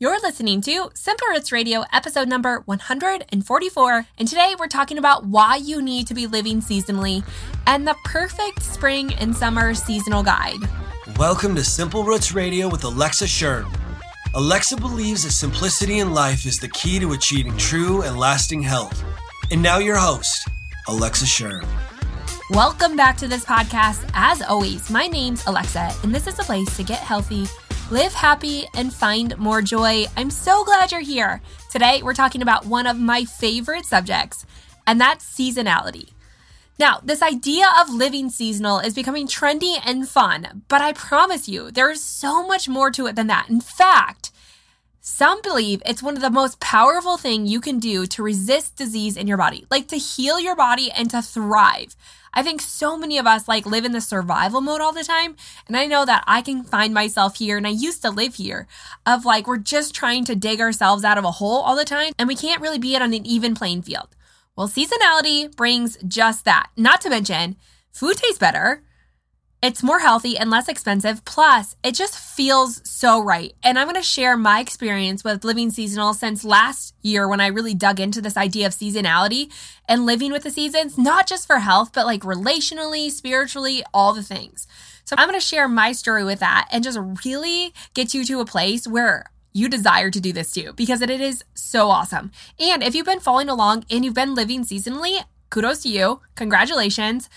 You're listening to Simple Roots Radio, episode number 144. And today we're talking about why you need to be living seasonally and the perfect spring and summer seasonal guide. Welcome to Simple Roots Radio with Alexa Schirm. Alexa believes that simplicity in life is the key to achieving true and lasting health. And now, your host, Alexa Schirm. Welcome back to this podcast. As always, my name's Alexa, and this is a place to get healthy live happy, and find more joy. I'm so glad you're here. Today, we're talking about one of my favorite subjects, and that's seasonality. Now, this idea of living seasonal is becoming trendy and fun, but I promise you, there is so much more to it than that. In fact, some believe it's one of the most powerful thing you can do to resist disease in your body, like to heal your body and to thrive. I think so many of us like live in the survival mode all the time. And I know that I can find myself here and I used to live here of like, we're just trying to dig ourselves out of a hole all the time and we can't really be it on an even playing field. Well, seasonality brings just that. Not to mention, food tastes better. It's more healthy and less expensive. Plus, it just feels so right. And I'm going to share my experience with living seasonal since last year when I really dug into this idea of seasonality and living with the seasons, not just for health, but like relationally, spiritually, all the things. So I'm going to share my story with that and just really get you to a place where you desire to do this too because it is so awesome. And if you've been following along and you've been living seasonally, kudos to you. Congratulations.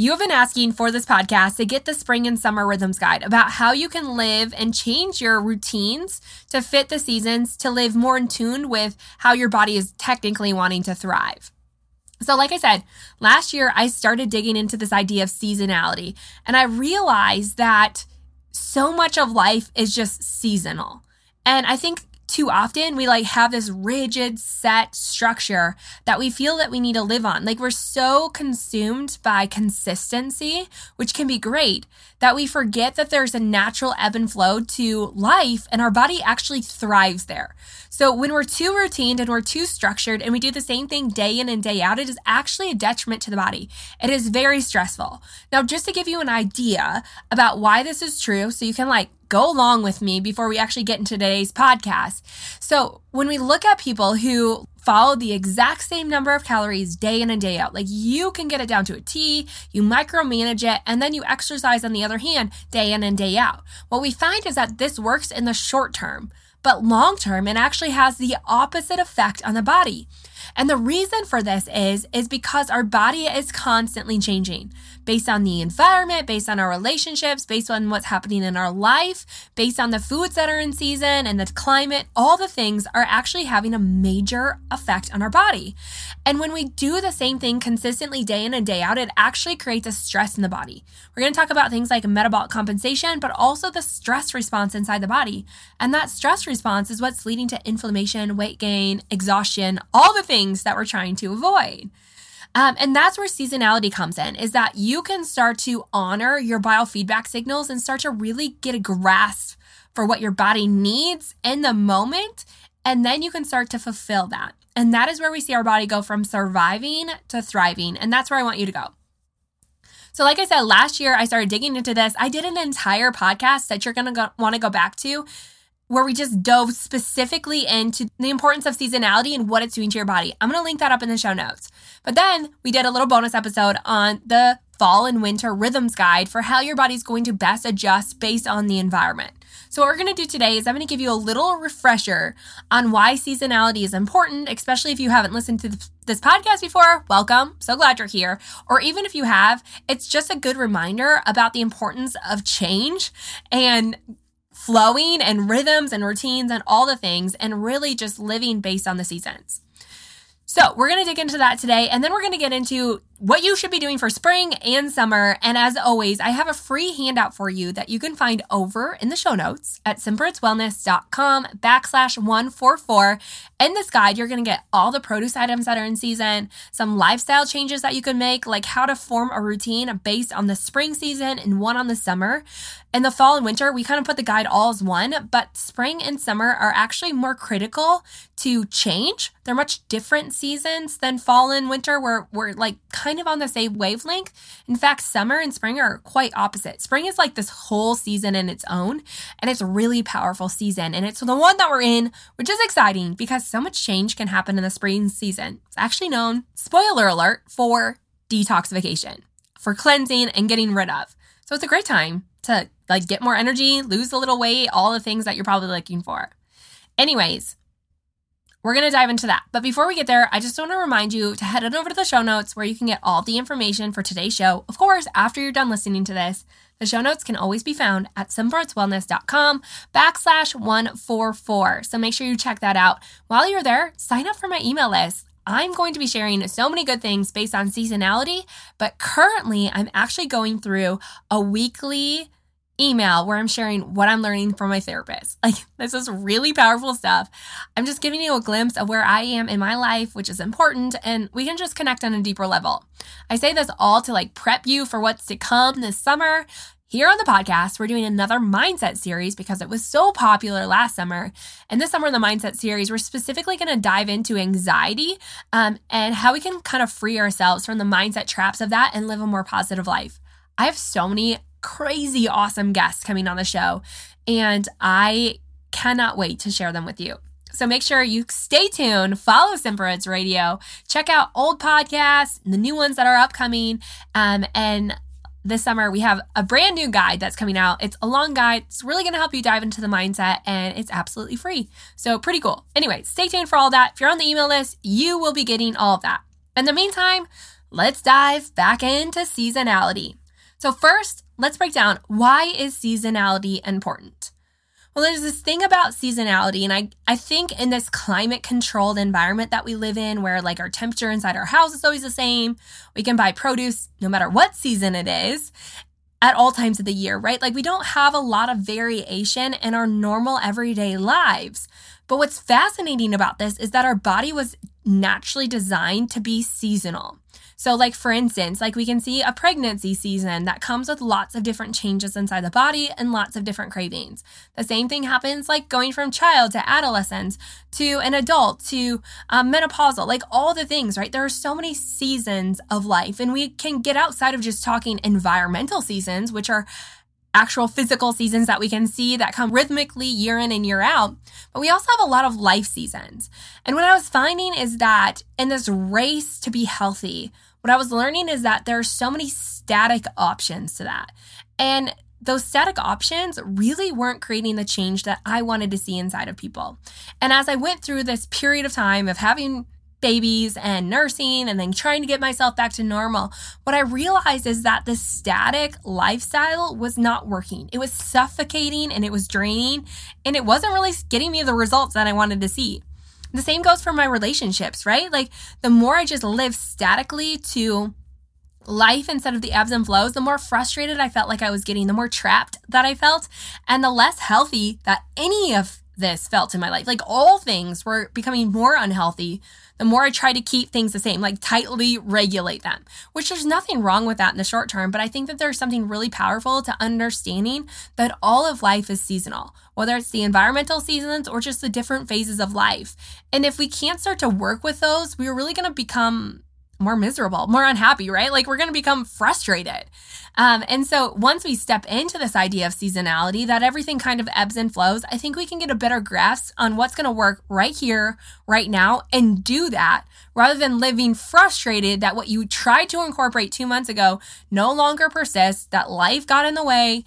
You have been asking for this podcast to get the spring and summer rhythms guide about how you can live and change your routines to fit the seasons to live more in tune with how your body is technically wanting to thrive. So, like I said, last year I started digging into this idea of seasonality, and I realized that so much of life is just seasonal. And I think too often we like have this rigid set structure that we feel that we need to live on. Like we're so consumed by consistency, which can be great, that we forget that there's a natural ebb and flow to life and our body actually thrives there. So when we're too routine and we're too structured and we do the same thing day in and day out, it is actually a detriment to the body. It is very stressful. Now, just to give you an idea about why this is true, so you can like go along with me before we actually get into today's podcast. So, when we look at people who follow the exact same number of calories day in and day out, like you can get it down to a T, you micromanage it, and then you exercise on the other hand, day in and day out. What we find is that this works in the short term, but long term, it actually has the opposite effect on the body. And the reason for this is is because our body is constantly changing based on the environment, based on our relationships, based on what's happening in our life, based on the foods that are in season and the climate, all the things are actually having a major effect on our body. And when we do the same thing consistently day in and day out, it actually creates a stress in the body. We're going to talk about things like metabolic compensation, but also the stress response inside the body. And that stress response is what's leading to inflammation, weight gain, exhaustion, all the things that we're trying to avoid. Um, and that's where seasonality comes in, is that you can start to honor your biofeedback signals and start to really get a grasp for what your body needs in the moment. And then you can start to fulfill that. And that is where we see our body go from surviving to thriving. And that's where I want you to go. So, like I said, last year I started digging into this. I did an entire podcast that you're going to want to go back to where we just dove specifically into the importance of seasonality and what it's doing to your body. I'm going to link that up in the show notes. But then we did a little bonus episode on the fall and winter rhythms guide for how your body's going to best adjust based on the environment. So, what we're going to do today is I'm going to give you a little refresher on why seasonality is important, especially if you haven't listened to this podcast before. Welcome. So glad you're here. Or even if you have, it's just a good reminder about the importance of change and flowing and rhythms and routines and all the things and really just living based on the seasons. So, we're going to dig into that today, and then we're going to get into what you should be doing for spring and summer. And as always, I have a free handout for you that you can find over in the show notes at simplerootswellness.com backslash 144. In this guide, you're going to get all the produce items that are in season, some lifestyle changes that you can make, like how to form a routine based on the spring season and one on the summer. In the fall and winter, we kind of put the guide all as one, but spring and summer are actually more critical to change. They're much different seasons than fall and winter. We're, we're like kind of on the same wavelength. In fact, summer and spring are quite opposite. Spring is like this whole season in its own, and it's a really powerful season. And it's the one that we're in, which is exciting because so much change can happen in the spring season. It's actually known, spoiler alert, for detoxification, for cleansing and getting rid of. So it's a great time to like get more energy, lose a little weight, all the things that you're probably looking for. Anyways, we're going to dive into that. But before we get there, I just want to remind you to head on over to the show notes where you can get all the information for today's show. Of course, after you're done listening to this, the show notes can always be found at simplerootswellness.com backslash 144. So make sure you check that out. While you're there, sign up for my email list. I'm going to be sharing so many good things based on seasonality, but currently I'm actually going through a weekly email where I'm sharing what I'm learning from my therapist. Like, this is really powerful stuff. I'm just giving you a glimpse of where I am in my life, which is important, and we can just connect on a deeper level. I say this all to like prep you for what's to come this summer. Here on the podcast, we're doing another mindset series because it was so popular last summer. And this summer in the mindset series, we're specifically going to dive into anxiety um, and how we can kind of free ourselves from the mindset traps of that and live a more positive life. I have so many crazy awesome guests coming on the show, and I cannot wait to share them with you. So make sure you stay tuned, follow Simple Roots Radio, check out old podcasts, the new ones that are upcoming, um, and this summer we have a brand new guide that's coming out. It's a long guide. It's really going to help you dive into the mindset and it's absolutely free. So pretty cool. Anyway, stay tuned for all that. If you're on the email list, you will be getting all of that. In the meantime, let's dive back into seasonality. So first, let's break down why is seasonality important? Well, there's this thing about seasonality, and I, I think in this climate controlled environment that we live in, where like our temperature inside our house is always the same, we can buy produce no matter what season it is at all times of the year, right? Like we don't have a lot of variation in our normal everyday lives. But what's fascinating about this is that our body was naturally designed to be seasonal. So, like for instance, like we can see a pregnancy season that comes with lots of different changes inside the body and lots of different cravings. The same thing happens like going from child to adolescence to an adult to um, menopausal, like all the things, right? There are so many seasons of life, and we can get outside of just talking environmental seasons, which are actual physical seasons that we can see that come rhythmically year in and year out. But we also have a lot of life seasons. And what I was finding is that in this race to be healthy, what I was learning is that there are so many static options to that. And those static options really weren't creating the change that I wanted to see inside of people. And as I went through this period of time of having babies and nursing and then trying to get myself back to normal, what I realized is that this static lifestyle was not working. It was suffocating and it was draining and it wasn't really getting me the results that I wanted to see. The same goes for my relationships, right? Like the more I just live statically to life instead of the ebbs and flows, the more frustrated I felt like I was getting, the more trapped that I felt, and the less healthy that any of this felt in my life. Like all things were becoming more unhealthy the more I try to keep things the same, like tightly regulate them, which there's nothing wrong with that in the short term. But I think that there's something really powerful to understanding that all of life is seasonal, whether it's the environmental seasons or just the different phases of life. And if we can't start to work with those, we're really going to become more miserable, more unhappy, right? Like we're going to become frustrated. Um, and so once we step into this idea of seasonality, that everything kind of ebbs and flows, I think we can get a better grasp on what's going to work right here, right now, and do that rather than living frustrated that what you tried to incorporate two months ago no longer persists, that life got in the way,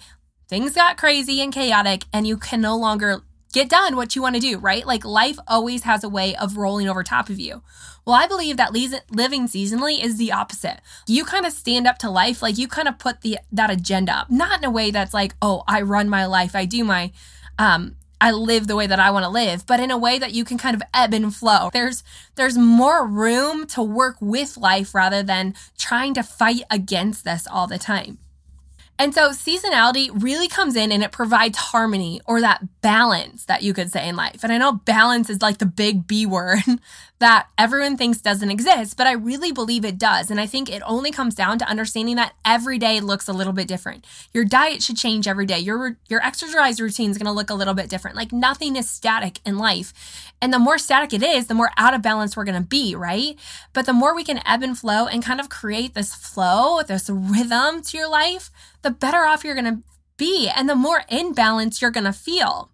things got crazy and chaotic, and you can no longer get done what you want to do, right? Like life always has a way of rolling over top of you. Well, I believe that living seasonally is the opposite. You kind of stand up to life, like you kind of put the that agenda up, not in a way that's like, oh, I run my life, I do my, um, I live the way that I want to live, but in a way that you can kind of ebb and flow. There's there's more room to work with life rather than trying to fight against this all the time. And so seasonality really comes in and it provides harmony or that balance that you could say in life. And I know balance is like the big B word that everyone thinks doesn't exist, but I really believe it does. And I think it only comes down to understanding that every day looks a little bit different. Your diet should change every day. Your your exercise routine is going to look a little bit different. Like nothing is static in life. And the more static it is, the more out of balance we're going to be, right? But the more we can ebb and flow and kind of create this flow, this rhythm to your life, the better off you're going to be and the more in balance you're going to feel.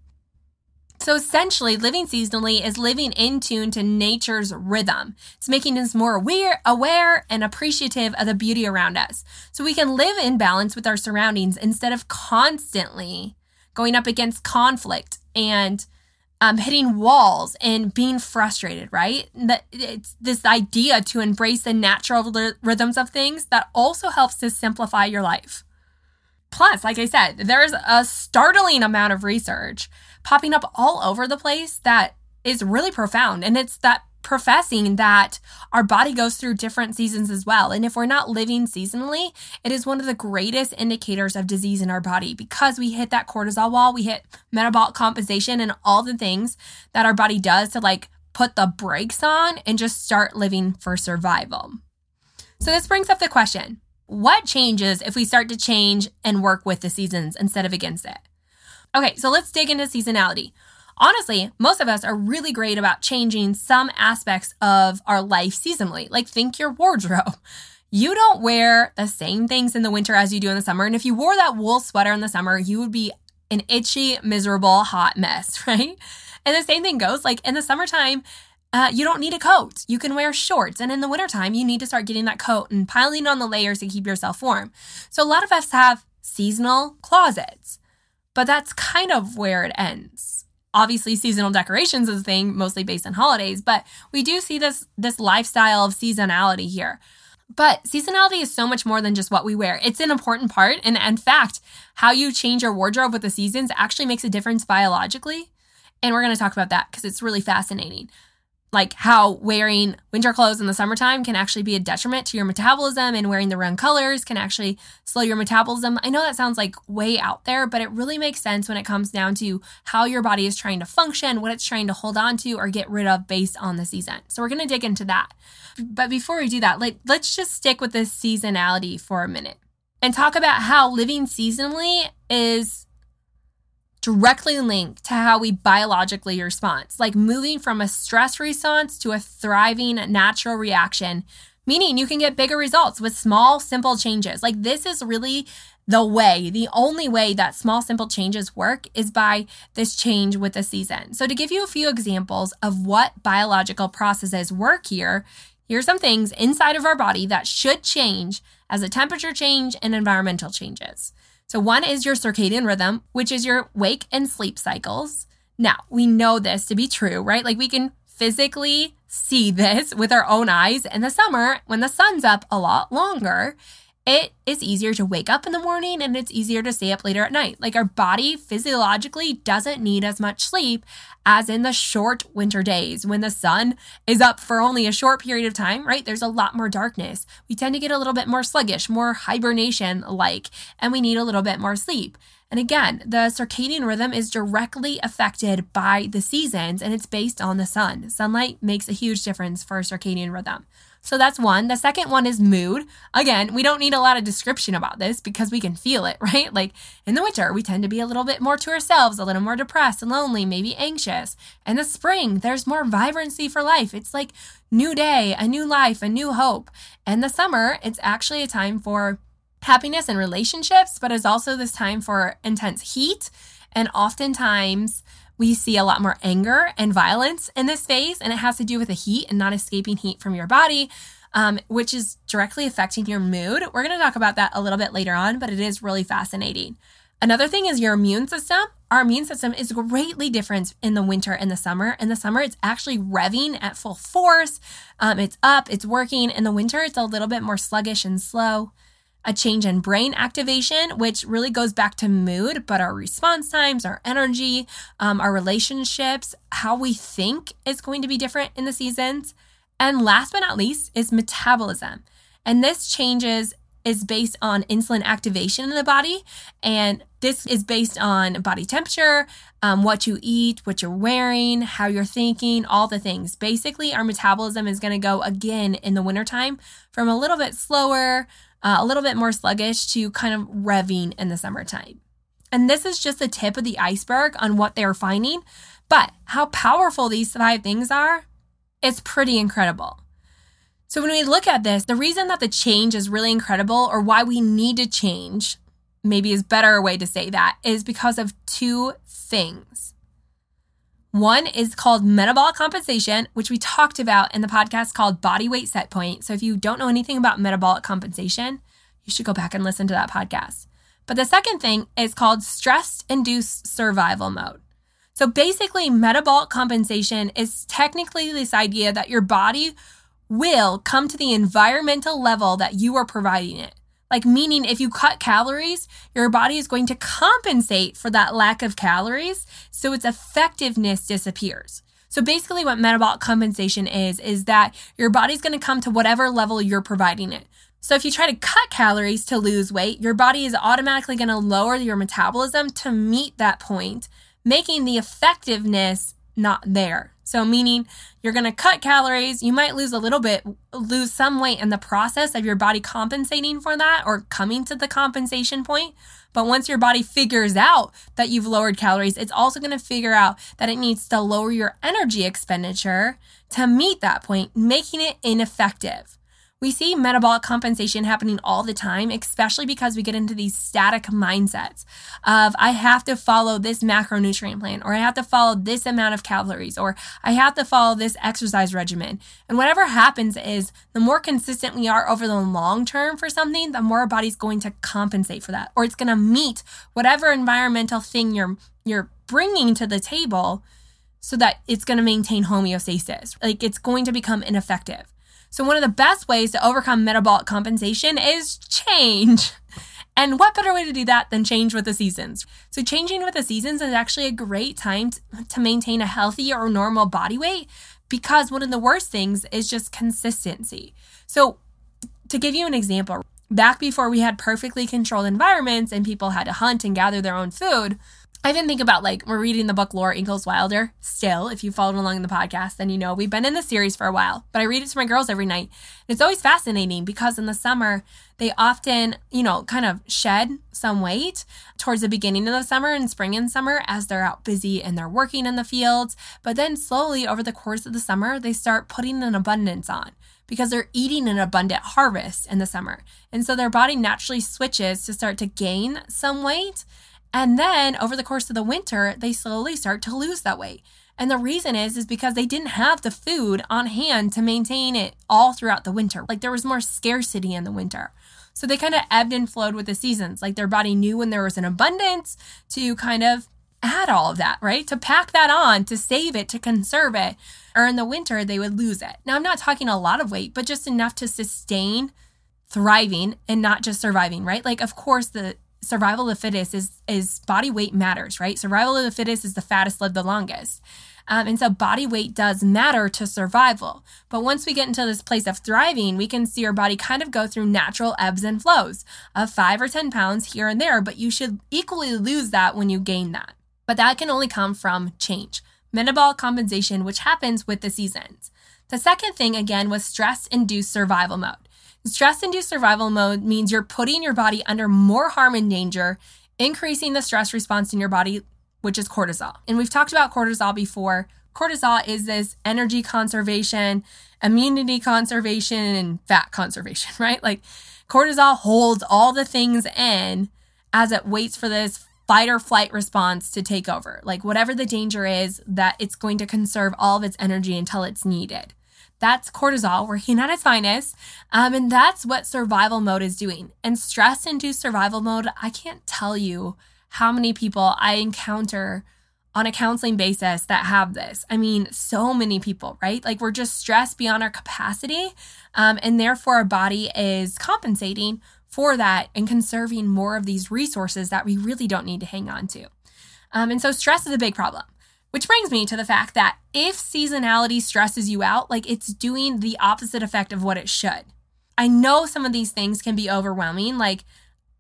So essentially, living seasonally is living in tune to nature's rhythm. It's making us more aware, aware and appreciative of the beauty around us. So we can live in balance with our surroundings instead of constantly going up against conflict and um, hitting walls and being frustrated, right? It's this idea to embrace the natural rhythms of things that also helps to simplify your life. Plus, like I said, there's a startling amount of research popping up all over the place that is really profound. And it's that professing that our body goes through different seasons as well. And if we're not living seasonally, it is one of the greatest indicators of disease in our body because we hit that cortisol wall, we hit metabolic compensation and all the things that our body does to like put the brakes on and just start living for survival. So this brings up the question what changes if we start to change and work with the seasons instead of against it? Okay, so let's dig into seasonality. Honestly, most of us are really great about changing some aspects of our life seasonally. Like, think your wardrobe. You don't wear the same things in the winter as you do in the summer. And if you wore that wool sweater in the summer, you would be an itchy, miserable, hot mess, right? And the same thing goes like in the summertime, uh, you don't need a coat. You can wear shorts. And in the wintertime, you need to start getting that coat and piling on the layers to keep yourself warm. So a lot of us have seasonal closets, but that's kind of where it ends. Obviously, seasonal decorations is a thing mostly based on holidays, but we do see this this lifestyle of seasonality here. But seasonality is so much more than just what we wear. It's an important part. And in fact, how you change your wardrobe with the seasons actually makes a difference biologically. And we're going to talk about that because it's really fascinating like how wearing winter clothes in the summertime can actually be a detriment to your metabolism and wearing the wrong colors can actually slow your metabolism. I know that sounds like way out there, but it really makes sense when it comes down to how your body is trying to function, what it's trying to hold on to or get rid of based on the season. So we're going to dig into that. But before we do that, like let's just stick with this seasonality for a minute and talk about how living seasonally is directly linked to how we biologically respond, like moving from a stress response to a thriving natural reaction, meaning you can get bigger results with small, simple changes. Like, this is really the way, the only way that small, simple changes work is by this change with the season. So, to give you a few examples of what biological processes work here, here's some things inside of our body that should change as a temperature change and environmental changes. So, one is your circadian rhythm, which is your wake and sleep cycles. Now, we know this to be true, right? Like we can physically see this with our own eyes in the summer when the sun's up a lot longer it is easier to wake up in the morning and it's easier to stay up later at night. Like our body physiologically doesn't need as much sleep as in the short winter days when the sun is up for only a short period of time, right? There's a lot more darkness. We tend to get a little bit more sluggish, more hibernation like, and we need a little bit more sleep. And again, the circadian rhythm is directly affected by the seasons and it's based on the sun. Sunlight makes a huge difference for circadian rhythm. So that's one. The second one is mood. Again, we don't need a lot of description about this because we can feel it, right? Like in the winter, we tend to be a little bit more to ourselves, a little more depressed and lonely, maybe anxious. In the spring, there's more vibrancy for life. It's like new day, a new life, a new hope. And the summer, it's actually a time for happiness and relationships, but it's also this time for intense heat. And oftentimes, we see a lot more anger and violence in this phase, and it has to do with the heat and not escaping heat from your body, um, which is directly affecting your mood. We're going to talk about that a little bit later on, but it is really fascinating. Another thing is your immune system. Our immune system is greatly different in the winter and the summer. In the summer, it's actually revving at full force. Um, it's up, it's working. In the winter, it's a little bit more sluggish and slow a change in brain activation, which really goes back to mood, but our response times, our energy, um, our relationships, how we think is going to be different in the seasons. And last but not least is metabolism. And this changes is based on insulin activation in the body. And this is based on body temperature, um, what you eat, what you're wearing, how you're thinking, all the things. Basically, our metabolism is going to go again in the wintertime from a little bit slower, uh, a little bit more sluggish to kind of revving in the summertime. And this is just the tip of the iceberg on what they're finding. But how powerful these five things are, it's pretty incredible. So when we look at this, the reason that the change is really incredible or why we need to change, maybe is better a way to say that, is because of two things. One is called metabolic compensation, which we talked about in the podcast called Body Weight Set Point. So if you don't know anything about metabolic compensation, you should go back and listen to that podcast. But the second thing is called stress induced survival mode. So basically, metabolic compensation is technically this idea that your body will come to the environmental level that you are providing it. Like, meaning if you cut calories, your body is going to compensate for that lack of calories, so its effectiveness disappears. So basically, what metabolic compensation is, is that your body's going to come to whatever level you're providing it. So if you try to cut calories to lose weight, your body is automatically going to lower your metabolism to meet that point, making the effectiveness not there. So, meaning you're going to cut calories, you might lose a little bit, lose some weight in the process of your body compensating for that or coming to the compensation point. But once your body figures out that you've lowered calories, it's also going to figure out that it needs to lower your energy expenditure to meet that point, making it ineffective. We see metabolic compensation happening all the time, especially because we get into these static mindsets of I have to follow this macronutrient plan, or I have to follow this amount of calories, or I have to follow this exercise regimen. And whatever happens is the more consistent we are over the long term for something, the more our body's going to compensate for that, or it's going to meet whatever environmental thing you're you're bringing to the table so that it's going to maintain homeostasis. Like it's going to become ineffective. So, one of the best ways to overcome metabolic compensation is change. And what better way to do that than change with the seasons? So, changing with the seasons is actually a great time to maintain a healthy or normal body weight because one of the worst things is just consistency. So, to give you an example, back before we had perfectly controlled environments and people had to hunt and gather their own food, I even think about like we're reading the book Laura Ingalls Wilder still. If you followed along in the podcast, then you know we've been in the series for a while. But I read it to my girls every night. And It's always fascinating because in the summer they often, you know, kind of shed some weight towards the beginning of the summer and spring and summer as they're out busy and they're working in the fields. But then slowly over the course of the summer, they start putting an abundance on because they're eating an abundant harvest in the summer. And so their body naturally switches to start to gain some weight and then over the course of the winter, they slowly start to lose that weight. And the reason is is because they didn't have the food on hand to maintain it all throughout the winter. Like there was more scarcity in the winter. So they kind of ebbed and flowed with the seasons. Like their body knew when there was an abundance to kind of add all of that, right? To pack that on, to save it, to conserve it. Or in the winter, they would lose it. Now, I'm not talking a lot of weight, but just enough to sustain thriving and not just surviving, right? Like, of course, the survival of the fittest is is body weight matters, right? Survival of the fittest is the fattest live the longest. Um, and so body weight does matter to survival. But once we get into this place of thriving, we can see our body kind of go through natural ebbs and flows of five or 10 pounds here and there, but you should equally lose that when you gain that. But that can only come from change, metabolic compensation, which happens with the seasons. The second thing, again, was stress induced survival mode. Stress induced survival mode means you're putting your body under more harm and danger, increasing the stress response in your body, which is cortisol. And we've talked about cortisol before. Cortisol is this energy conservation, immunity conservation, and fat conservation, right? Like cortisol holds all the things in as it waits for this fight or flight response to take over. Like whatever the danger is, that it's going to conserve all of its energy until it's needed. That's cortisol working at its finest. Um, and that's what survival mode is doing. And stress induced survival mode, I can't tell you how many people I encounter on a counseling basis that have this. I mean, so many people, right? Like we're just stressed beyond our capacity. Um, and therefore, our body is compensating for that and conserving more of these resources that we really don't need to hang on to. Um, and so, stress is a big problem. Which brings me to the fact that if seasonality stresses you out, like it's doing the opposite effect of what it should. I know some of these things can be overwhelming. Like,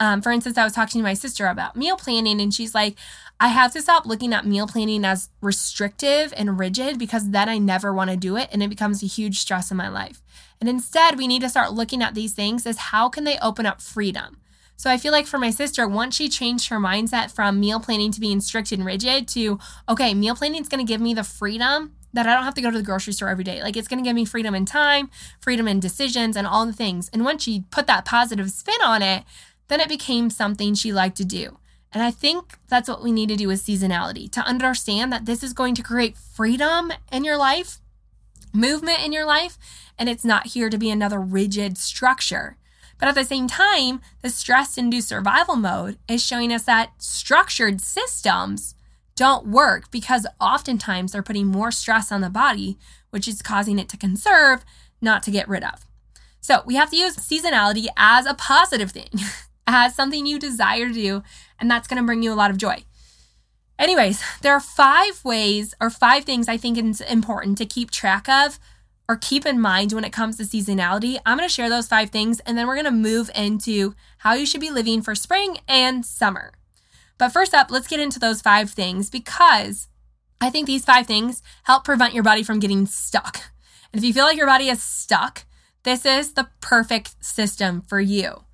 um, for instance, I was talking to my sister about meal planning, and she's like, I have to stop looking at meal planning as restrictive and rigid because then I never want to do it and it becomes a huge stress in my life. And instead, we need to start looking at these things as how can they open up freedom? So I feel like for my sister, once she changed her mindset from meal planning to being strict and rigid to, okay, meal planning is going to give me the freedom that I don't have to go to the grocery store every day. Like it's going to give me freedom in time, freedom in decisions, and all the things. And once she put that positive spin on it, then it became something she liked to do. And I think that's what we need to do with seasonality to understand that this is going to create freedom in your life, movement in your life, and it's not here to be another rigid structure. But at the same time, the stress induced survival mode is showing us that structured systems don't work because oftentimes they're putting more stress on the body, which is causing it to conserve, not to get rid of. So we have to use seasonality as a positive thing. as something you desire to do, and that's going to bring you a lot of joy. Anyways, there are five ways or five things I think it's important to keep track of or keep in mind when it comes to seasonality. I'm going to share those five things and then we're going to move into how you should be living for spring and summer. But first up, let's get into those five things because I think these five things help prevent your body from getting stuck. And if you feel like your body is stuck, this is the perfect system for you.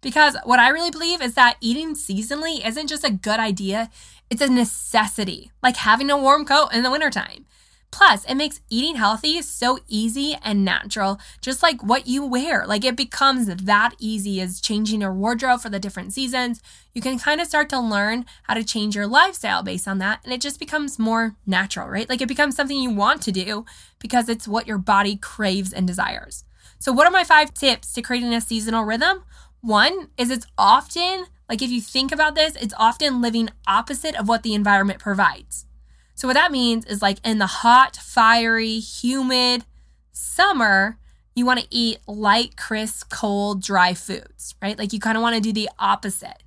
Because what I really believe is that eating seasonally isn't just a good idea, it's a necessity, like having a warm coat in the wintertime. Plus, it makes eating healthy so easy and natural, just like what you wear. Like it becomes that easy as changing your wardrobe for the different seasons. You can kind of start to learn how to change your lifestyle based on that, and it just becomes more natural, right? Like it becomes something you want to do because it's what your body craves and desires. So, what are my five tips to creating a seasonal rhythm? One is it's often, like if you think about this, it's often living opposite of what the environment provides. So, what that means is like in the hot, fiery, humid summer, you want to eat light, crisp, cold, dry foods, right? Like you kind of want to do the opposite.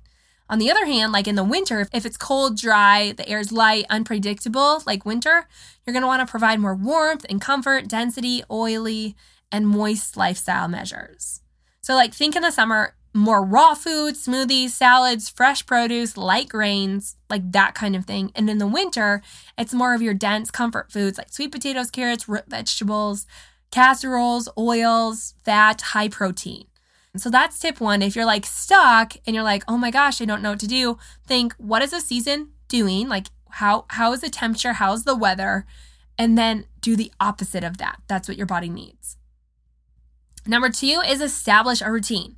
On the other hand, like in the winter, if it's cold, dry, the air's light, unpredictable, like winter, you're going to want to provide more warmth and comfort, density, oily, and moist lifestyle measures. So, like, think in the summer, more raw food, smoothies, salads, fresh produce, light grains, like that kind of thing. And in the winter, it's more of your dense comfort foods like sweet potatoes, carrots, root vegetables, casseroles, oils, fat, high protein. So that's tip one. If you're like stuck and you're like, oh my gosh, I don't know what to do, think what is the season doing? Like how how is the temperature? How's the weather? And then do the opposite of that. That's what your body needs. Number two is establish a routine.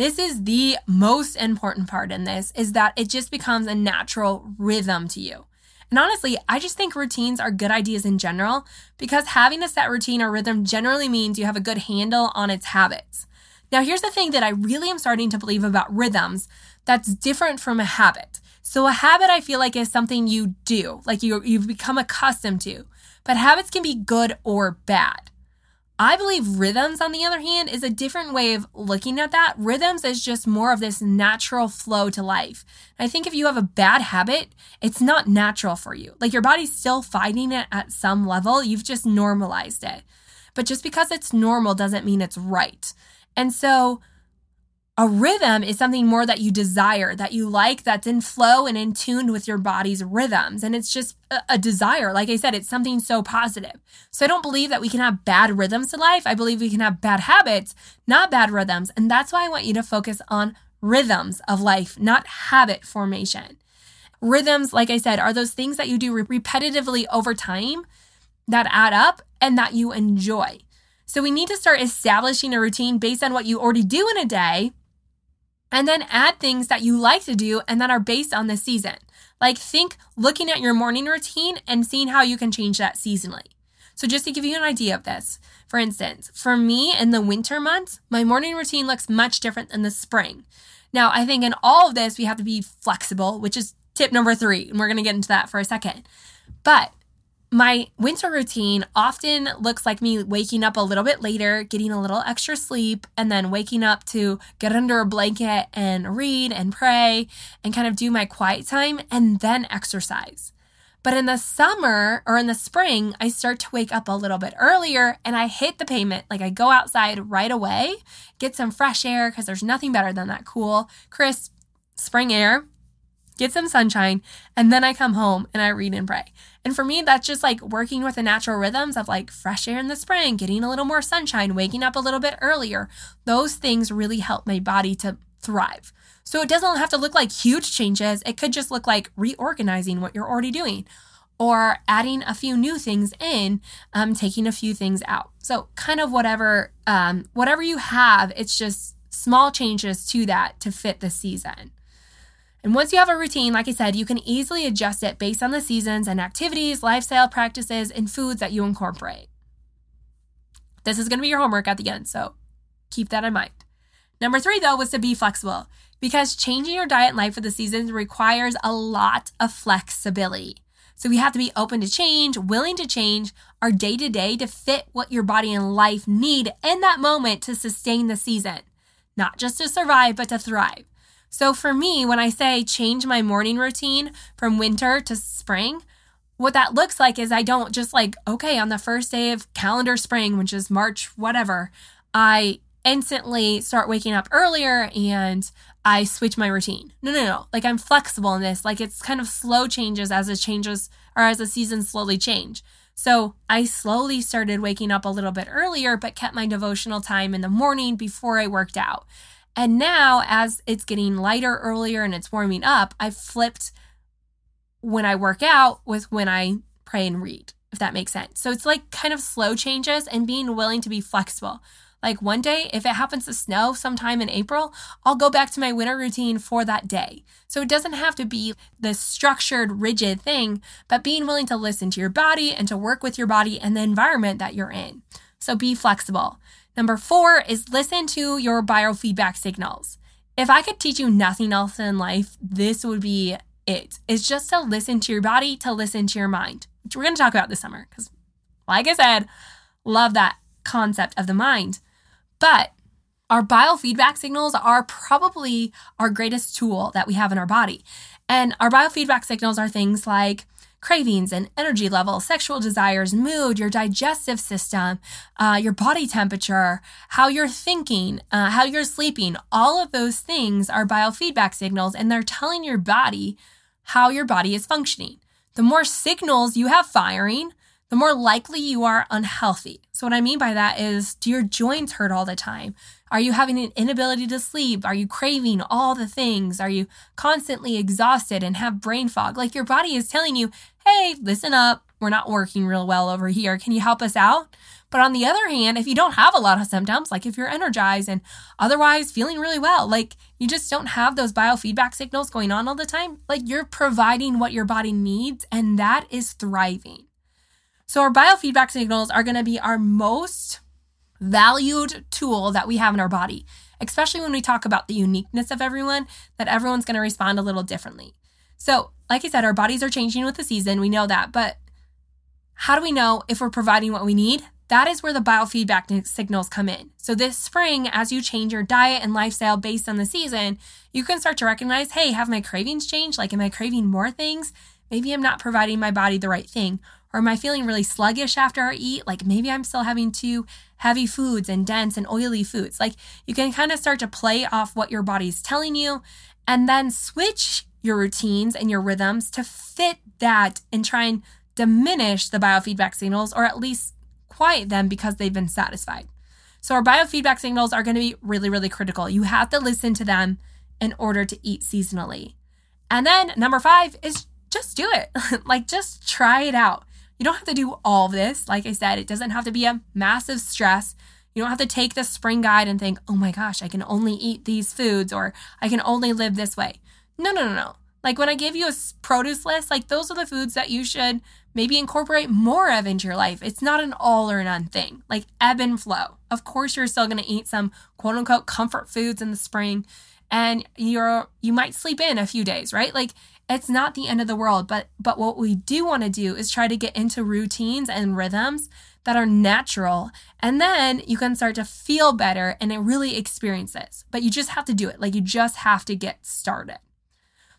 This is the most important part in this is that it just becomes a natural rhythm to you. And honestly, I just think routines are good ideas in general because having a set routine or rhythm generally means you have a good handle on its habits. Now, here's the thing that I really am starting to believe about rhythms that's different from a habit. So, a habit I feel like is something you do, like you, you've become accustomed to, but habits can be good or bad. I believe rhythms, on the other hand, is a different way of looking at that. Rhythms is just more of this natural flow to life. I think if you have a bad habit, it's not natural for you. Like your body's still fighting it at some level, you've just normalized it. But just because it's normal doesn't mean it's right. And so a rhythm is something more that you desire, that you like, that's in flow and in tune with your body's rhythms. And it's just a, a, desire. Like I said, it's something so positive. So I don't believe that we can have bad rhythms to life. I believe we can have bad habits, not bad rhythms. And that's why I want you to focus on rhythms of life, not habit formation. Rhythms, like I said, are those things that you do repetitively over time that add up and that you enjoy. So we need to start establishing a routine based on what you already do in a day and then add things that you like to do and that are based on the season. Like think looking at your morning routine and seeing how you can change that seasonally. So just to give you an idea of this, for instance, for me in the winter months, my morning routine looks much different than the spring. Now, I think in all of this, we have to be flexible, which is tip number three, and we're going to get into that for a second. But my winter routine often looks like me waking up a little bit later, getting a little extra sleep, and then waking up to get under a blanket and read and pray and kind of do my quiet time and then exercise. But in the summer or in the spring, I start to wake up a little bit earlier and I hit the pavement. Like I go outside right away, get some fresh air because there's nothing better than that cool, crisp spring air, get some sunshine, and then I come home and I read and pray. And for me, that's just like working with the natural rhythms of like fresh air in the spring, getting a little more sunshine, waking up a little bit earlier. Those things really help my body to thrive. So it doesn't have to look like huge changes. It could just look like reorganizing what you're already doing or adding a few new things in, um, taking a few things out. So kind of whatever, um, whatever you have, it's just small changes to that to fit the season. And once you have a routine, like I said, you can easily adjust it based on the seasons and activities, lifestyle practices, and foods that you incorporate. This is going to be your homework at the end, so keep that in mind. Number three, though, was to be flexible because changing your diet and life for the seasons requires a lot of flexibility. So we have to be open to change, willing to change our day to day to fit what your body and life need in that moment to sustain the season, not just to survive, but to thrive. So for me, when I say change my morning routine from winter to spring, what that looks like is I don't just like, okay, on the first day of calendar spring, which is March, whatever, I instantly start waking up earlier and I switch my routine. No, no, no. Like I'm flexible in this. Like it's kind of slow changes as it changes or as the seasons slowly change. So I slowly started waking up a little bit earlier, but kept my devotional time in the morning before I worked out. And now, as it's getting lighter earlier and it's warming up, I've flipped when I work out with when I pray and read, if that makes sense. So it's like kind of slow changes and being willing to be flexible. Like one day, if it happens to snow sometime in April, I'll go back to my winter routine for that day. So it doesn't have to be this structured, rigid thing, but being willing to listen to your body and to work with your body and the environment that you're in. So be flexible. Number four is listen to your biofeedback signals. If I could teach you nothing else in life, this would be it. It's just to listen to your body, to listen to your mind, which we're going to talk about this summer because, like I said, love that concept of the mind. But our biofeedback signals are probably our greatest tool that we have in our body. And our biofeedback signals are things like cravings and energy levels, sexual desires, mood, your digestive system, uh, your body temperature, how you're thinking, uh, how you're sleeping. All of those things are biofeedback signals, and they're telling your body how your body is functioning. The more signals you have firing, the more likely you are unhealthy. So, what I mean by that is do your joints hurt all the time? Are you having an inability to sleep? Are you craving all the things? Are you constantly exhausted and have brain fog? Like your body is telling you, hey, listen up. We're not working real well over here. Can you help us out? But on the other hand, if you don't have a lot of symptoms, like if you're energized and otherwise feeling really well, like you just don't have those biofeedback signals going on all the time, like you're providing what your body needs, and that is thriving. So, our biofeedback signals are going to be our most valued tool that we have in our body, especially when we talk about the uniqueness of everyone, that everyone's going to respond a little differently. So, like I said, our bodies are changing with the season. We know that. But how do we know if we're providing what we need? That is where the biofeedback signals come in. So, this spring, as you change your diet and lifestyle based on the season, you can start to recognize hey, have my cravings changed? Like, am I craving more things? Maybe I'm not providing my body the right thing. Or am I feeling really sluggish after I eat? Like maybe I'm still having too heavy foods and dense and oily foods. Like you can kind of start to play off what your body's telling you and then switch your routines and your rhythms to fit that and try and diminish the biofeedback signals or at least quiet them because they've been satisfied. So, our biofeedback signals are going to be really, really critical. You have to listen to them in order to eat seasonally. And then number five is just do it. like, just try it out. You don't have to do all this. Like I said, it doesn't have to be a massive stress. You don't have to take the spring guide and think, oh my gosh, I can only eat these foods or I can only live this way. No, no, no, no. Like when I give you a produce list, like those are the foods that you should maybe incorporate more of into your life. It's not an all or none thing, like ebb and flow. Of course, you're still going to eat some quote unquote comfort foods in the spring and you're you might sleep in a few days, right? Like it's not the end of the world, but but what we do want to do is try to get into routines and rhythms that are natural and then you can start to feel better and really experience this. But you just have to do it. Like you just have to get started.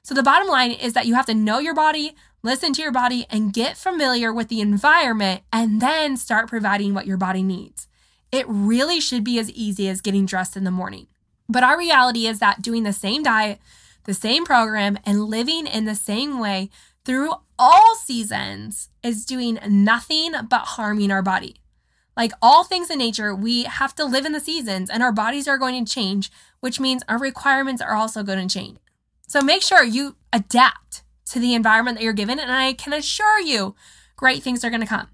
So the bottom line is that you have to know your body, listen to your body and get familiar with the environment and then start providing what your body needs. It really should be as easy as getting dressed in the morning. But our reality is that doing the same diet, the same program, and living in the same way through all seasons is doing nothing but harming our body. Like all things in nature, we have to live in the seasons and our bodies are going to change, which means our requirements are also going to change. So make sure you adapt to the environment that you're given, and I can assure you, great things are going to come.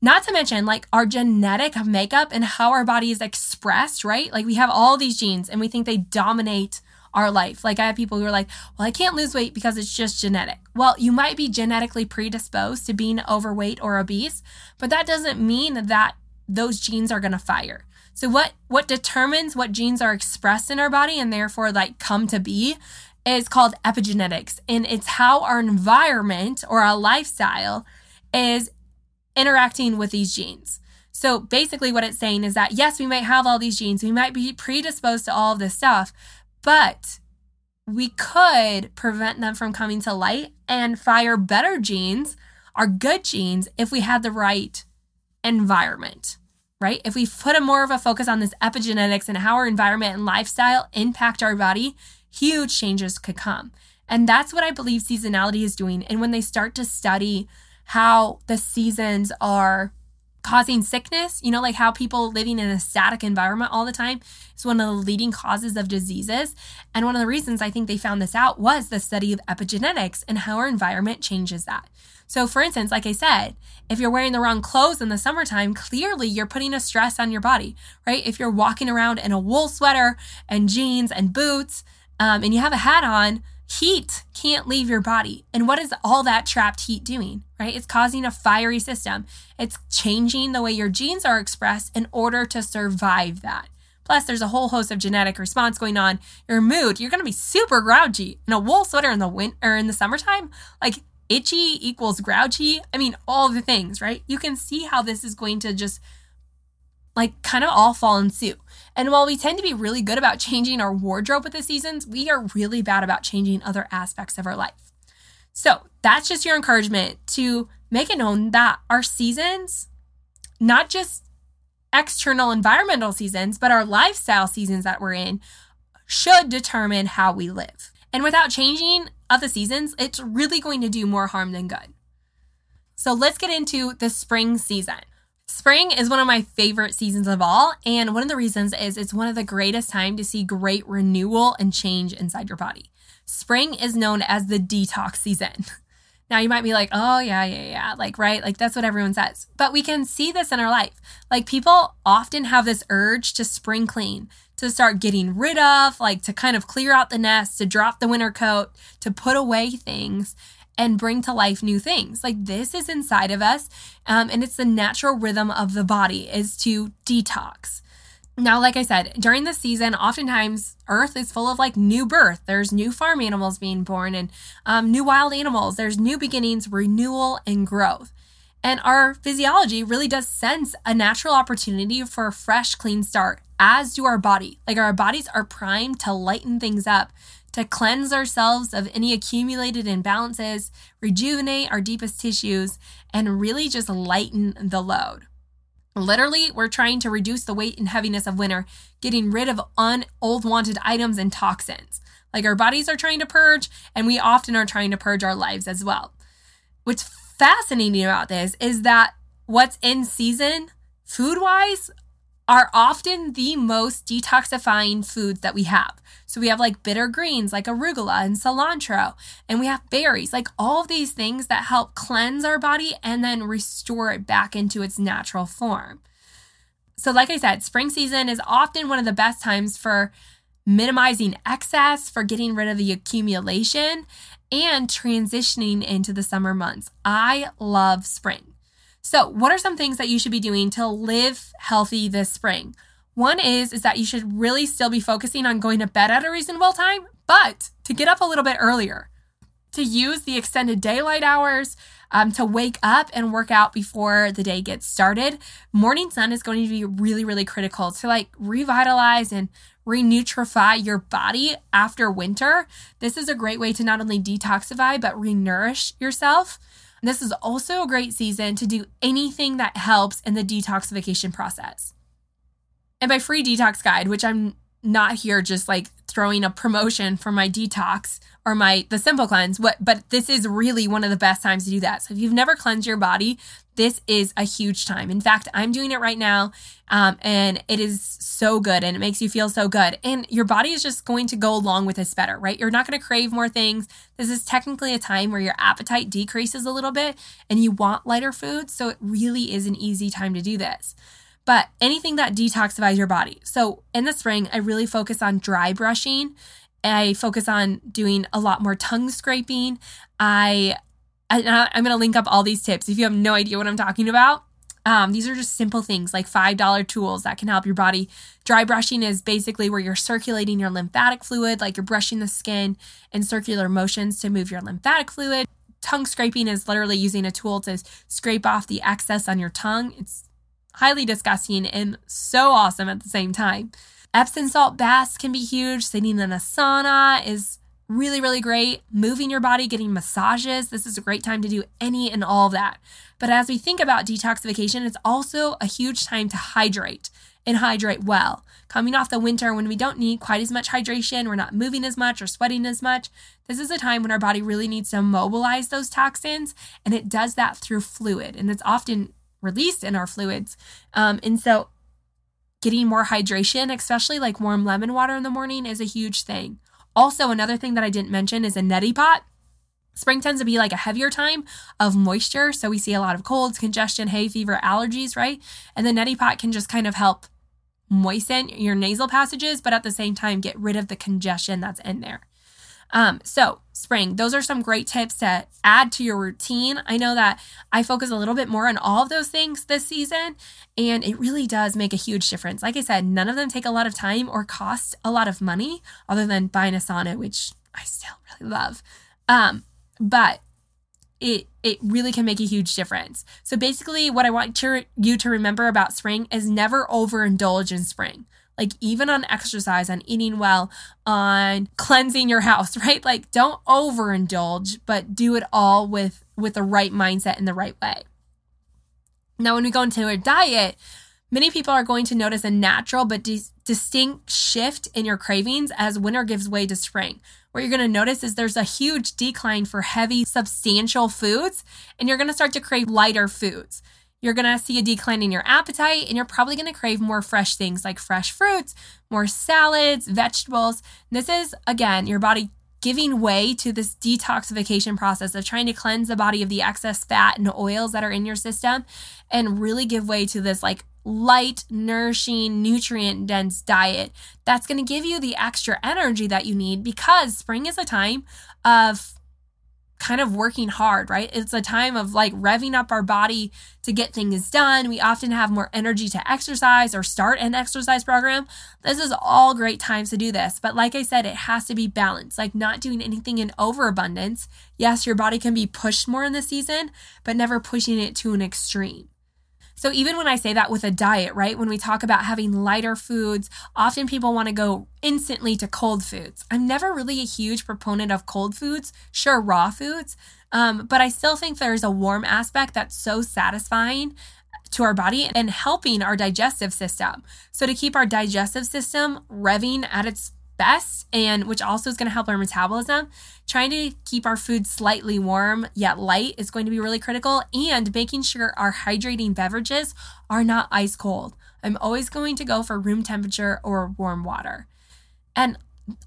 Not to mention, like our genetic makeup and how our body is expressed, right? Like we have all these genes and we think they dominate our life. Like I have people who are like, well, I can't lose weight because it's just genetic. Well, you might be genetically predisposed to being overweight or obese, but that doesn't mean that those genes are going to fire. So what what determines what genes are expressed in our body and therefore like come to be is called epigenetics and it's how our environment or our lifestyle is interacting with these genes. So basically, what it's saying is that yes, we might have all these genes, we might be predisposed to all of this stuff, but we could prevent them from coming to light and fire better genes, our good genes, if we had the right environment, right? If we put a more of a focus on this epigenetics and how our environment and lifestyle impact our body, huge changes could come. And that's what I believe seasonality is doing. And when they start to study how the seasons are causing sickness, you know, like how people living in a static environment all the time is one of the leading causes of diseases. And one of the reasons I think they found this out was the study of epigenetics and how our environment changes that. So, for instance, like I said, if you're wearing the wrong clothes in the summertime, clearly you're putting a stress on your body, right? If you're walking around in a wool sweater and jeans and boots, um, and you have a hat on, heat can't leave your body. And what is all that trapped heat doing, right? It's causing a fiery system. It's changing the way your genes are expressed in order to survive that. Plus, there's a whole host of genetic response going on. Your mood, you're going to be super grouchy in a wool sweater in the winter in the summertime. Like itchy equals grouchy. I mean, all the things, right? You can see how this is going to just like kind of all fall in suit. And while we tend to be really good about changing our wardrobe with the seasons, we are really bad about changing other aspects of our life. So that's just your encouragement to make it known that our seasons, not just external environmental seasons, but our lifestyle seasons that we're in, should determine how we live. And without changing of the seasons, it's really going to do more harm than good. So let's get into the spring season. Spring is one of my favorite seasons of all, and one of the reasons is it's one of the greatest time to see great renewal and change inside your body. Spring is known as the detox season. Now you might be like, "Oh, yeah, yeah, yeah." Like, right? Like that's what everyone says. But we can see this in our life. Like people often have this urge to spring clean, to start getting rid of, like to kind of clear out the nest, to drop the winter coat, to put away things and bring to life new things. Like this is inside of us, um, and it's the natural rhythm of the body is to detox. Now, like I said, during the season, oftentimes Earth is full of like new birth. There's new farm animals being born and um, new wild animals. There's new beginnings, renewal, and growth. And our physiology really does sense a natural opportunity for a fresh, clean start, as do our body. Like our bodies are primed to lighten things up, to cleanse ourselves of any accumulated imbalances, rejuvenate our deepest tissues, and really just lighten the load. Literally, we're trying to reduce the weight and heaviness of winter, getting rid of un old wanted items and toxins. Like our bodies are trying to purge, and we often are trying to purge our lives as well. What's fascinating about this is that what's in season, food wise, are often the most detoxifying foods that we have. So we have like bitter greens like arugula and cilantro, and we have berries, like all of these things that help cleanse our body and then restore it back into its natural form. So, like I said, spring season is often one of the best times for minimizing excess, for getting rid of the accumulation, and transitioning into the summer months. I love spring. So, what are some things that you should be doing to live healthy this spring? One is is that you should really still be focusing on going to bed at a reasonable time, but to get up a little bit earlier, to use the extended daylight hours, um, to wake up and work out before the day gets started. Morning sun is going to be really, really critical to like revitalize and renutrify your body after winter, this is a great way to not only detoxify, but renourish yourself. This is also a great season to do anything that helps in the detoxification process. And my free detox guide, which I'm not here just like throwing a promotion for my detox or my the simple cleanse what but this is really one of the best times to do that so if you've never cleansed your body this is a huge time in fact i'm doing it right now um, and it is so good and it makes you feel so good and your body is just going to go along with this better right you're not going to crave more things this is technically a time where your appetite decreases a little bit and you want lighter foods so it really is an easy time to do this but anything that detoxifies your body. So in the spring, I really focus on dry brushing. I focus on doing a lot more tongue scraping. I, I I'm going to link up all these tips if you have no idea what I'm talking about. Um, these are just simple things like $5 tools that can help your body. Dry brushing is basically where you're circulating your lymphatic fluid, like you're brushing the skin in circular motions to move your lymphatic fluid. Tongue scraping is literally using a tool to scrape off the excess on your tongue. It's highly disgusting and so awesome at the same time. Epsom salt baths can be huge. Sitting in a sauna is really, really great. Moving your body, getting massages. This is a great time to do any and all of that. But as we think about detoxification, it's also a huge time to hydrate and hydrate well. Coming off the winter when we don't need quite as much hydration, we're not moving as much or sweating as much. This is a time when our body really needs to mobilize those toxins, and it does that through fluid. And it's often released in our fluids. Um, and so getting more hydration, especially like warm lemon water in the morning, is a huge thing. Also, another thing that I didn't mention is a neti pot. Spring tends to be like a heavier time of moisture. So we see a lot of colds, congestion, hay fever, allergies, right? And the neti pot can just kind of help moisten your nasal passages, but at the same time, get rid of the congestion that's in there. Um, so, spring, those are some great tips to add to your routine. I know that I focus a little bit more on all of those things this season, and it really does make a huge difference. Like I said, none of them take a lot of time or cost a lot of money, other than buying a sauna, which I still really love. Um, but it it really can make a huge difference. So basically, what I want to, you to remember about spring is never overindulge in spring like even on exercise, on eating well, on cleansing your house, right? Like don't overindulge, but do it all with with the right mindset in the right way. Now, when we go into a diet, many people are going to notice a natural but dis- distinct shift in your cravings as winter gives way to spring. What you're going to notice is there's a huge decline for heavy, substantial foods, and you're going to start to crave lighter foods. You're going to see a decline in your appetite and you're probably going to crave more fresh things like fresh fruits, more salads, vegetables. And This is, again, your body giving way to this detoxification process of trying to cleanse the body of the excess fat and oils that are in your system and really give way to this like light, nourishing, nutrient dense diet that's going to give you the extra energy that you need because spring is a time of kind of working hard, right? It's a time of like revving up our body to get things done. We often have more energy to exercise or start an exercise program. This is all great times to do this. But like I said, it has to be balanced, like not doing anything in overabundance. Yes, your body can be pushed more in the season, but never pushing it to an extreme. So even when I say that with a diet, right? When we talk about having lighter foods, often people want to go instantly to cold foods. I'm never really a huge proponent of cold foods, sure, raw foods, um, but I still think there's a warm aspect that's so satisfying to our body and helping our digestive system. So to keep our digestive system revving at its best and which also is going to help our metabolism. Trying to keep our food slightly warm yet light is going to be really critical. And making sure our hydrating beverages are not ice cold. I'm always going to go for room temperature or warm water. And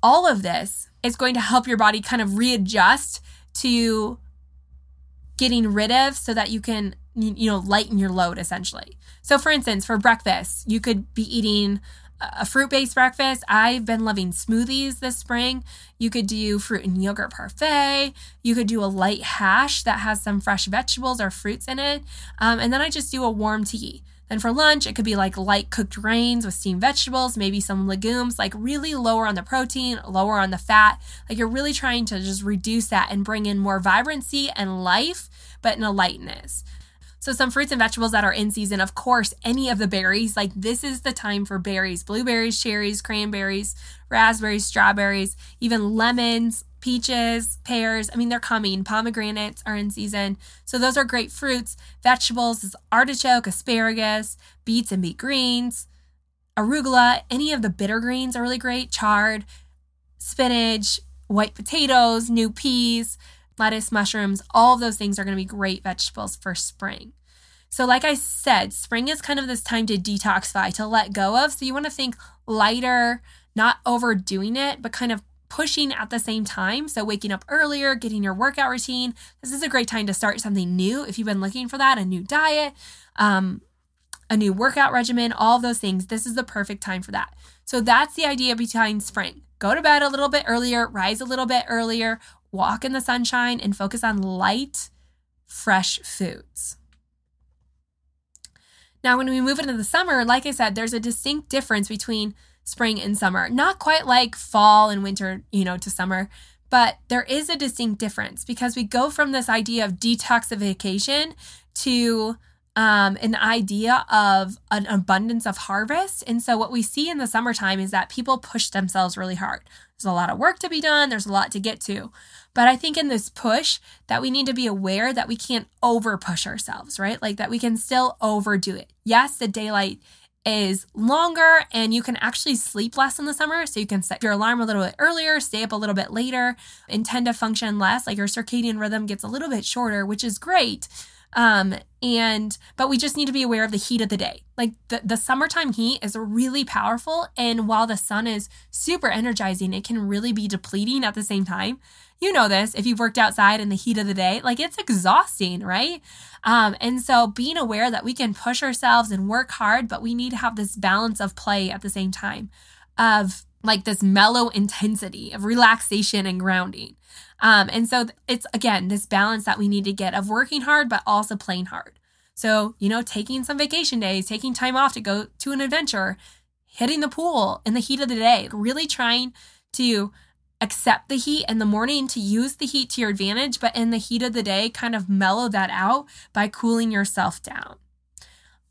all of this is going to help your body kind of readjust to getting rid of so that you can you know lighten your load essentially. So for instance for breakfast you could be eating a fruit based breakfast. I've been loving smoothies this spring. You could do fruit and yogurt parfait. You could do a light hash that has some fresh vegetables or fruits in it. Um, and then I just do a warm tea. Then for lunch, it could be like light cooked grains with steamed vegetables, maybe some legumes, like really lower on the protein, lower on the fat. Like you're really trying to just reduce that and bring in more vibrancy and life, but in a lightness. So, some fruits and vegetables that are in season, of course, any of the berries. Like, this is the time for berries blueberries, cherries, cranberries, raspberries, strawberries, even lemons, peaches, pears. I mean, they're coming. Pomegranates are in season. So, those are great fruits. Vegetables is artichoke, asparagus, beets and beet greens, arugula. Any of the bitter greens are really great. Chard, spinach, white potatoes, new peas lettuce, mushrooms, all of those things are going to be great vegetables for spring. So, like I said, spring is kind of this time to detoxify, to let go of. So, you want to think lighter, not overdoing it, but kind of pushing at the same time. So, waking up earlier, getting your workout routine. This is a great time to start something new if you've been looking for that a new diet, um, a new workout regimen, all of those things. This is the perfect time for that. So, that's the idea behind spring. Go to bed a little bit earlier, rise a little bit earlier, walk in the sunshine, and focus on light, fresh foods. Now, when we move into the summer, like I said, there's a distinct difference between spring and summer. Not quite like fall and winter, you know, to summer, but there is a distinct difference because we go from this idea of detoxification to um, an idea of an abundance of harvest. And so, what we see in the summertime is that people push themselves really hard. There's a lot of work to be done, there's a lot to get to. But I think in this push that we need to be aware that we can't over push ourselves, right? Like that we can still overdo it. Yes, the daylight is longer and you can actually sleep less in the summer. So you can set your alarm a little bit earlier, stay up a little bit later, and tend to function less. Like your circadian rhythm gets a little bit shorter, which is great. Um, and but we just need to be aware of the heat of the day. Like the, the summertime heat is really powerful. And while the sun is super energizing, it can really be depleting at the same time. You know this if you've worked outside in the heat of the day, like it's exhausting, right? Um, and so being aware that we can push ourselves and work hard, but we need to have this balance of play at the same time of like this mellow intensity of relaxation and grounding. Um, and so it's again this balance that we need to get of working hard, but also playing hard. So, you know, taking some vacation days, taking time off to go to an adventure, hitting the pool in the heat of the day, really trying to accept the heat in the morning to use the heat to your advantage, but in the heat of the day, kind of mellow that out by cooling yourself down.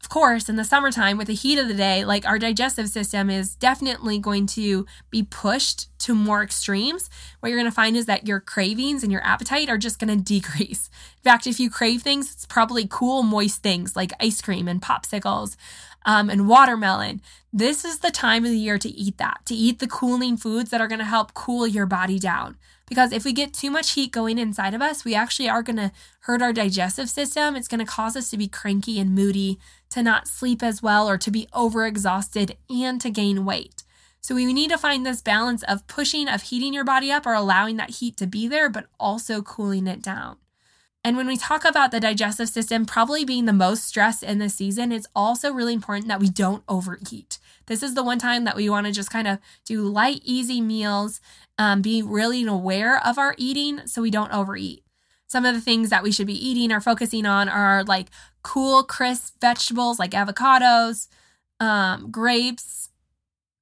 Of course, in the summertime, with the heat of the day, like our digestive system is definitely going to be pushed to more extremes. What you're going to find is that your cravings and your appetite are just going to decrease. In fact, if you crave things, it's probably cool, moist things like ice cream and popsicles um, and watermelon. This is the time of the year to eat that, to eat the cooling foods that are going to help cool your body down. Because if we get too much heat going inside of us, we actually are going to hurt our digestive system. It's going to cause us to be cranky and moody, to not sleep as well, or to be overexhausted and to gain weight. So we need to find this balance of pushing, of heating your body up or allowing that heat to be there, but also cooling it down. And when we talk about the digestive system probably being the most stressed in this season, it's also really important that we don't overeat. This is the one time that we want to just kind of do light, easy meals, um, be really aware of our eating so we don't overeat. Some of the things that we should be eating or focusing on are like cool, crisp vegetables like avocados, um, grapes,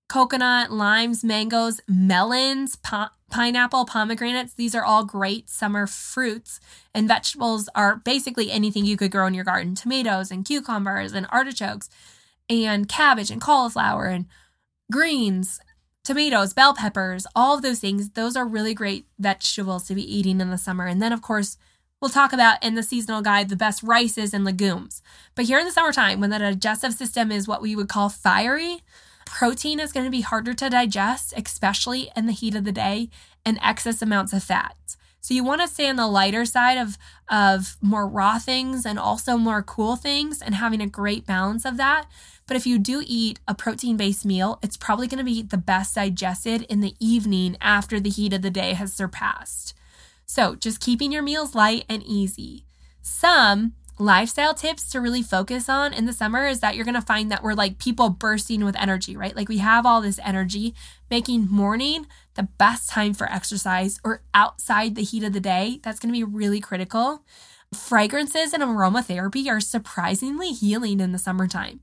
coconut, limes, mangoes, melons, pineapple, pomegranates. These are all great summer fruits. And vegetables are basically anything you could grow in your garden tomatoes and cucumbers and artichokes and cabbage and cauliflower and greens, tomatoes, bell peppers, all of those things. Those are really great vegetables to be eating in the summer. And then, of course, we'll talk about in the seasonal guide the best rices and legumes. But here in the summertime, when the digestive system is what we would call fiery, Protein is going to be harder to digest, especially in the heat of the day, and excess amounts of fats. So you want to stay on the lighter side of, of more raw things and also more cool things and having a great balance of that. But if you do eat a protein based meal, it's probably going to be the best digested in the evening after the heat of the day has surpassed. So just keeping your meals light and easy. Some lifestyle tips to really focus on in the summer is that you're going to find that we're like people bursting with energy, right? Like we have all this energy, making morning the best time for exercise or outside the heat of the day. That's going to be really critical. Fragrances and aromatherapy are surprisingly healing in the summertime.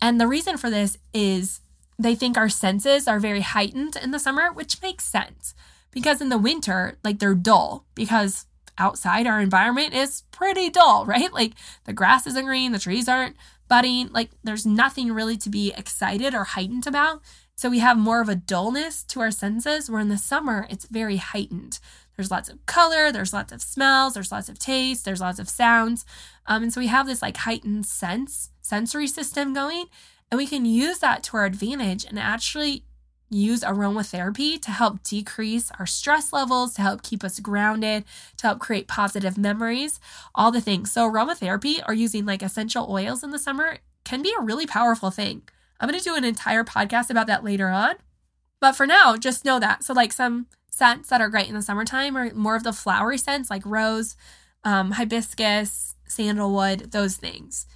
And the reason for this is they think our senses are very heightened in the summer, which makes sense because in the winter, like they're dull because outside our environment is pretty dull, right? Like the grass isn't green, the trees aren't budding, like there's nothing really to be excited or heightened about. So we have more of a dullness to our senses, where in the summer it's very heightened. There's lots of color, there's lots of smells, there's lots of taste, there's lots of sounds. Um, and so we have this like heightened sense, sensory system going, and we can use that to our advantage and actually use aromatherapy to help decrease our stress levels, to help keep us grounded, to help create positive memories, all the things. So, aromatherapy or using like essential oils in the summer can be a really powerful thing. I'm going to do an entire podcast about that later on. But for now, just know that. So, like some scents that are great in the summertime are more of the flowery scents like rose, um, hibiscus, sandalwood, those things.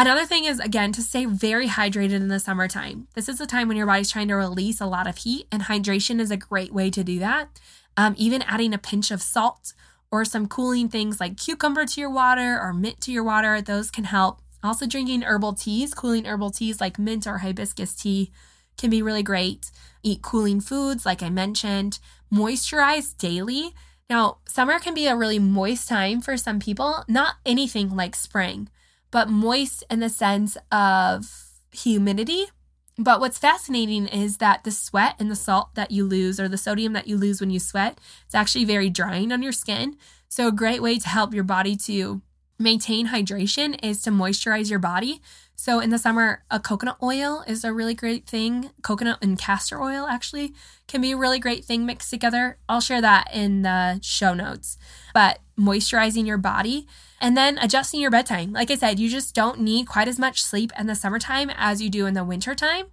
Another thing is, again, to stay very hydrated in the summertime. This is the time when your body's trying to release a lot of heat, and hydration is a great way to do that. Um, even adding a pinch of salt or some cooling things like cucumber to your water or mint to your water, those can help. Also, drinking herbal teas, cooling herbal teas like mint or hibiscus tea can be really great. Eat cooling foods, like I mentioned. Moisturize daily. Now, summer can be a really moist time for some people, not anything like spring but moist in the sense of humidity. But what's fascinating is that the sweat and the salt that you lose, or the sodium that you lose when you sweat, it's actually very drying on your skin. So, a great way to help your body to maintain hydration is to moisturize your body. So, in the summer, a coconut oil is a really great thing. Coconut and castor oil actually can be a really great thing mixed together. I'll share that in the show notes. But moisturizing your body and then adjusting your bedtime. Like I said, you just don't need quite as much sleep in the summertime as you do in the wintertime.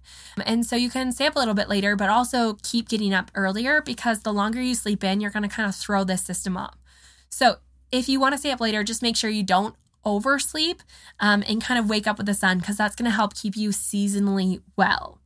And so you can stay up a little bit later, but also keep getting up earlier because the longer you sleep in, you're going to kind of throw this system up. So if you want to stay up later, just make sure you don't oversleep um, and kind of wake up with the sun because that's going to help keep you seasonally well.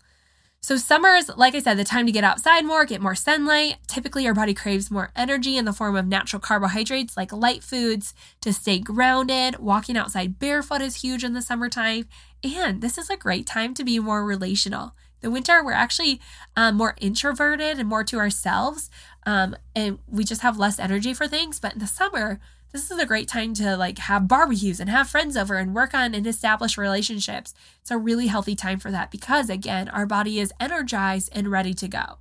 So, summer is, like I said, the time to get outside more, get more sunlight. Typically, our body craves more energy in the form of natural carbohydrates like light foods to stay grounded. Walking outside barefoot is huge in the summertime. And this is a great time to be more relational. The winter, we're actually um, more introverted and more to ourselves, um, and we just have less energy for things. But in the summer, this is a great time to like have barbecues and have friends over and work on and establish relationships. It's a really healthy time for that because again, our body is energized and ready to go.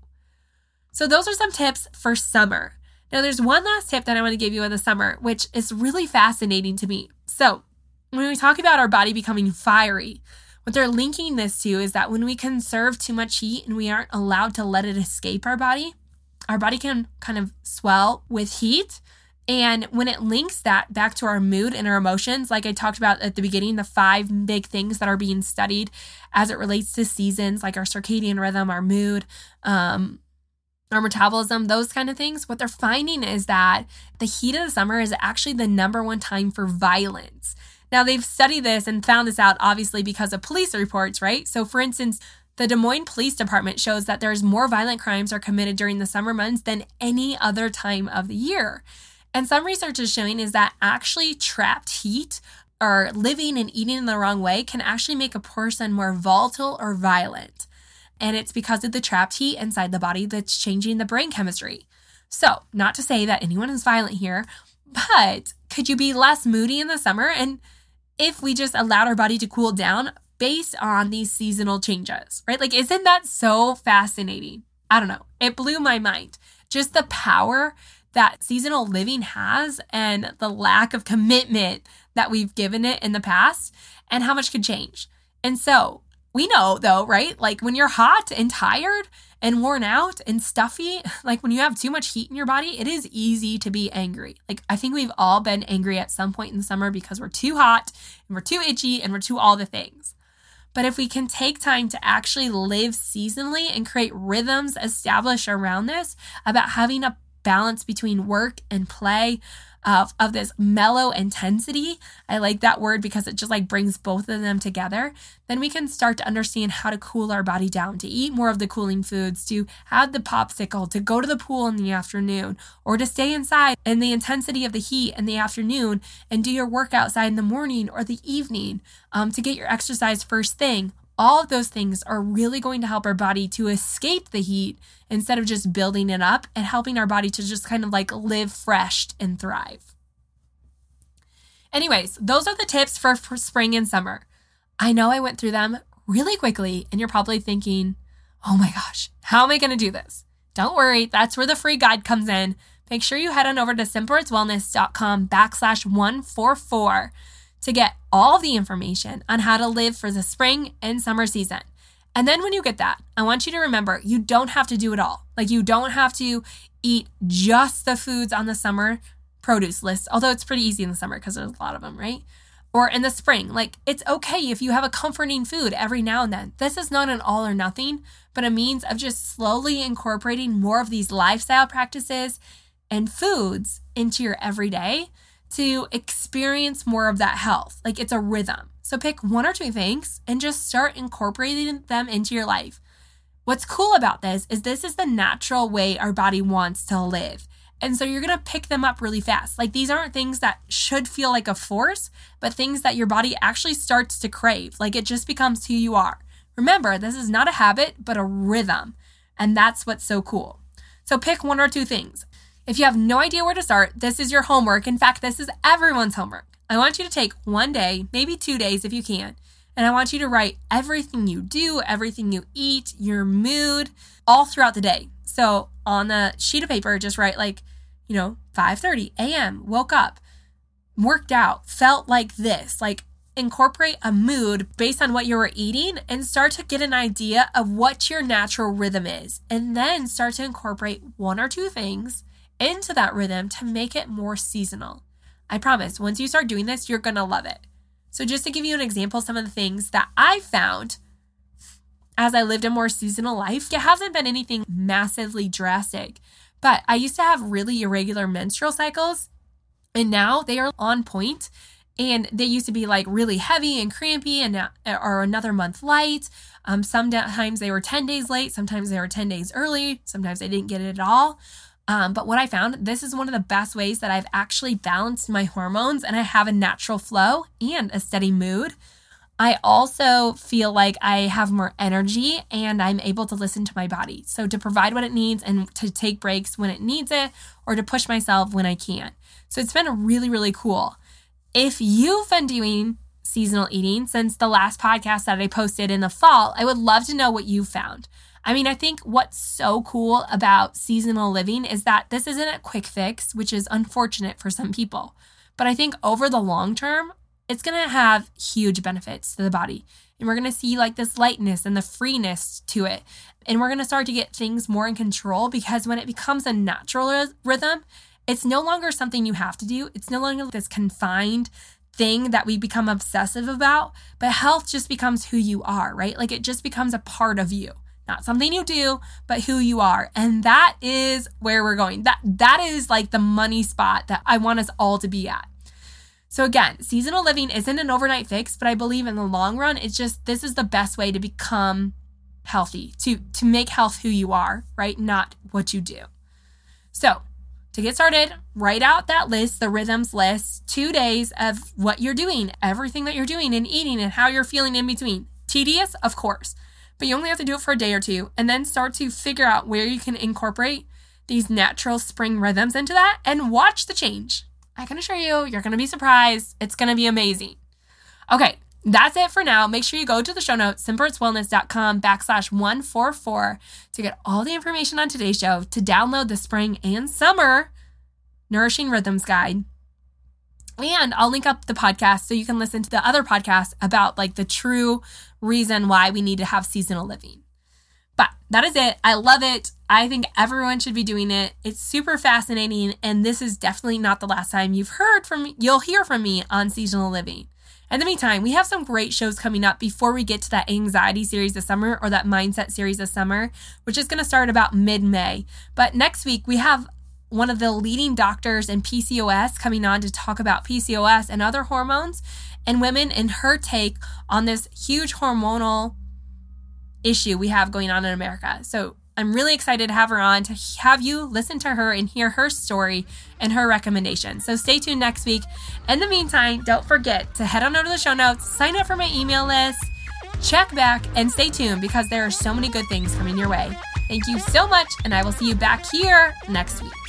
So those are some tips for summer. Now there's one last tip that I want to give you in the summer, which is really fascinating to me. So, when we talk about our body becoming fiery, what they're linking this to is that when we conserve too much heat and we aren't allowed to let it escape our body, our body can kind of swell with heat and when it links that back to our mood and our emotions, like I talked about at the beginning, the five big things that are being studied as it relates to seasons, like our circadian rhythm, our mood, um, our metabolism, those kind of things, what they're finding is that the heat of the summer is actually the number one time for violence. Now, they've studied this and found this out obviously because of police reports, right? So, for instance, the Des Moines Police Department shows that there's more violent crimes are committed during the summer months than any other time of the year. And some research is showing is that actually trapped heat or living and eating in the wrong way can actually make a person more volatile or violent. And it's because of the trapped heat inside the body that's changing the brain chemistry. So, not to say that anyone is violent here, but could you be less moody in the summer? And if we just allowed our body to cool down based on these seasonal changes, right? Like, isn't that so fascinating? I don't know. It blew my mind. Just the power that seasonal living has and the lack of commitment that we've given it in the past and how much could change. And so we know though, right? Like when you're hot and tired and worn out and stuffy, like when you have too much heat in your body, it is easy to be angry. Like I think we've all been angry at some point in the summer because we're too hot and we're too itchy and we're too all the things. But if we can take time to actually live seasonally and create rhythms established around this about having a balance between work and play of, of this mellow intensity. I like that word because it just like brings both of them together. Then we can start to understand how to cool our body down, to eat more of the cooling foods, to have the popsicle, to go to the pool in the afternoon, or to stay inside in the intensity of the heat in the afternoon and do your work outside in the morning or the evening um, to get your exercise first thing all of those things are really going to help our body to escape the heat instead of just building it up and helping our body to just kind of like live fresh and thrive. Anyways, those are the tips for, for spring and summer. I know I went through them really quickly, and you're probably thinking, oh my gosh, how am I going to do this? Don't worry, that's where the free guide comes in. Make sure you head on over to simplerootswellness.com backslash 144 to get all the information on how to live for the spring and summer season. And then when you get that, I want you to remember you don't have to do it all. Like you don't have to eat just the foods on the summer produce list, although it's pretty easy in the summer because there's a lot of them, right? Or in the spring, like it's okay if you have a comforting food every now and then. This is not an all or nothing, but a means of just slowly incorporating more of these lifestyle practices and foods into your everyday to experience more of that health. Like it's a rhythm. So pick one or two things and just start incorporating them into your life. What's cool about this is this is the natural way our body wants to live. And so you're going to pick them up really fast. Like these aren't things that should feel like a force, but things that your body actually starts to crave. Like it just becomes who you are. Remember, this is not a habit, but a rhythm. And that's what's so cool. So pick one or two things. If you have no idea where to start, this is your homework. In fact, this is everyone's homework. I want you to take one day, maybe two days if you can, and I want you to write everything you do, everything you eat, your mood, all throughout the day. So on the sheet of paper, just write like, you know, 5:30 a.m. woke up, worked out, felt like this. Like incorporate a mood based on what you were eating and start to get an idea of what your natural rhythm is. And then start to incorporate one or two things into that rhythm to make it more seasonal. I promise, once you start doing this, you're to love it. So, just to give you an example, some of the things that I found as I lived a more seasonal life, it hasn't been anything massively drastic, but I used to have really irregular menstrual cycles, and now they are on point. And they used to be like really heavy and crampy, and now, or another month light. Um, sometimes they were 10 days late, sometimes they were 10 days early, sometimes I didn't get it at all. Um, but what I found, this is one of the best ways that I've actually balanced my hormones and I have a natural flow and a steady mood. I also feel like I have more energy and I'm able to listen to my body. So, to provide what it needs and to take breaks when it needs it or to push myself when I can. So, it's been really, really cool. If you've been doing seasonal eating since the last podcast that I posted in the fall, I would love to know what you found. I mean, I think what's so cool about seasonal living is that this isn't a quick fix, which is unfortunate for some people. But I think over the long term, it's going to have huge benefits to the body. And we're going to see like this lightness and the freeness to it. And we're going to start to get things more in control because when it becomes a natural rhythm, it's no longer something you have to do. It's no longer this confined thing that we become obsessive about, but health just becomes who you are, right? Like it just becomes a part of you not something you do, but who you are. And that is where we're going. That that is like the money spot that I want us all to be at. So again, seasonal living isn't an overnight fix, but I believe in the long run it's just this is the best way to become healthy, to to make health who you are, right? Not what you do. So, to get started, write out that list, the rhythms list, 2 days of what you're doing, everything that you're doing and eating and how you're feeling in between. Tedious, of course but you only have to do it for a day or two and then start to figure out where you can incorporate these natural spring rhythms into that and watch the change. I can assure you, you're going to be surprised. It's going to be amazing. Okay, that's it for now. Make sure you go to the show notes, simplerootswellness.com backslash 144 to get all the information on today's show, to download the spring and summer Nourishing Rhythms Guide, and I'll link up the podcast so you can listen to the other podcasts about like the true reason why we need to have seasonal living. But that is it. I love it. I think everyone should be doing it. It's super fascinating and this is definitely not the last time you've heard from me. You'll hear from me on seasonal living. In the meantime, we have some great shows coming up before we get to that anxiety series this summer or that mindset series this summer, which is going to start about mid May. But next week, we have one of the leading doctors in PCOS coming on to talk about PCOS and other hormones and women and her take on this huge hormonal issue we have going on in America. So I'm really excited to have her on to have you listen to her and hear her story and her recommendations. So stay tuned next week. In the meantime, don't forget to head on over to the show notes, sign up for my email list, check back, and stay tuned because there are so many good things coming your way. Thank you so much, and I will see you back here next week.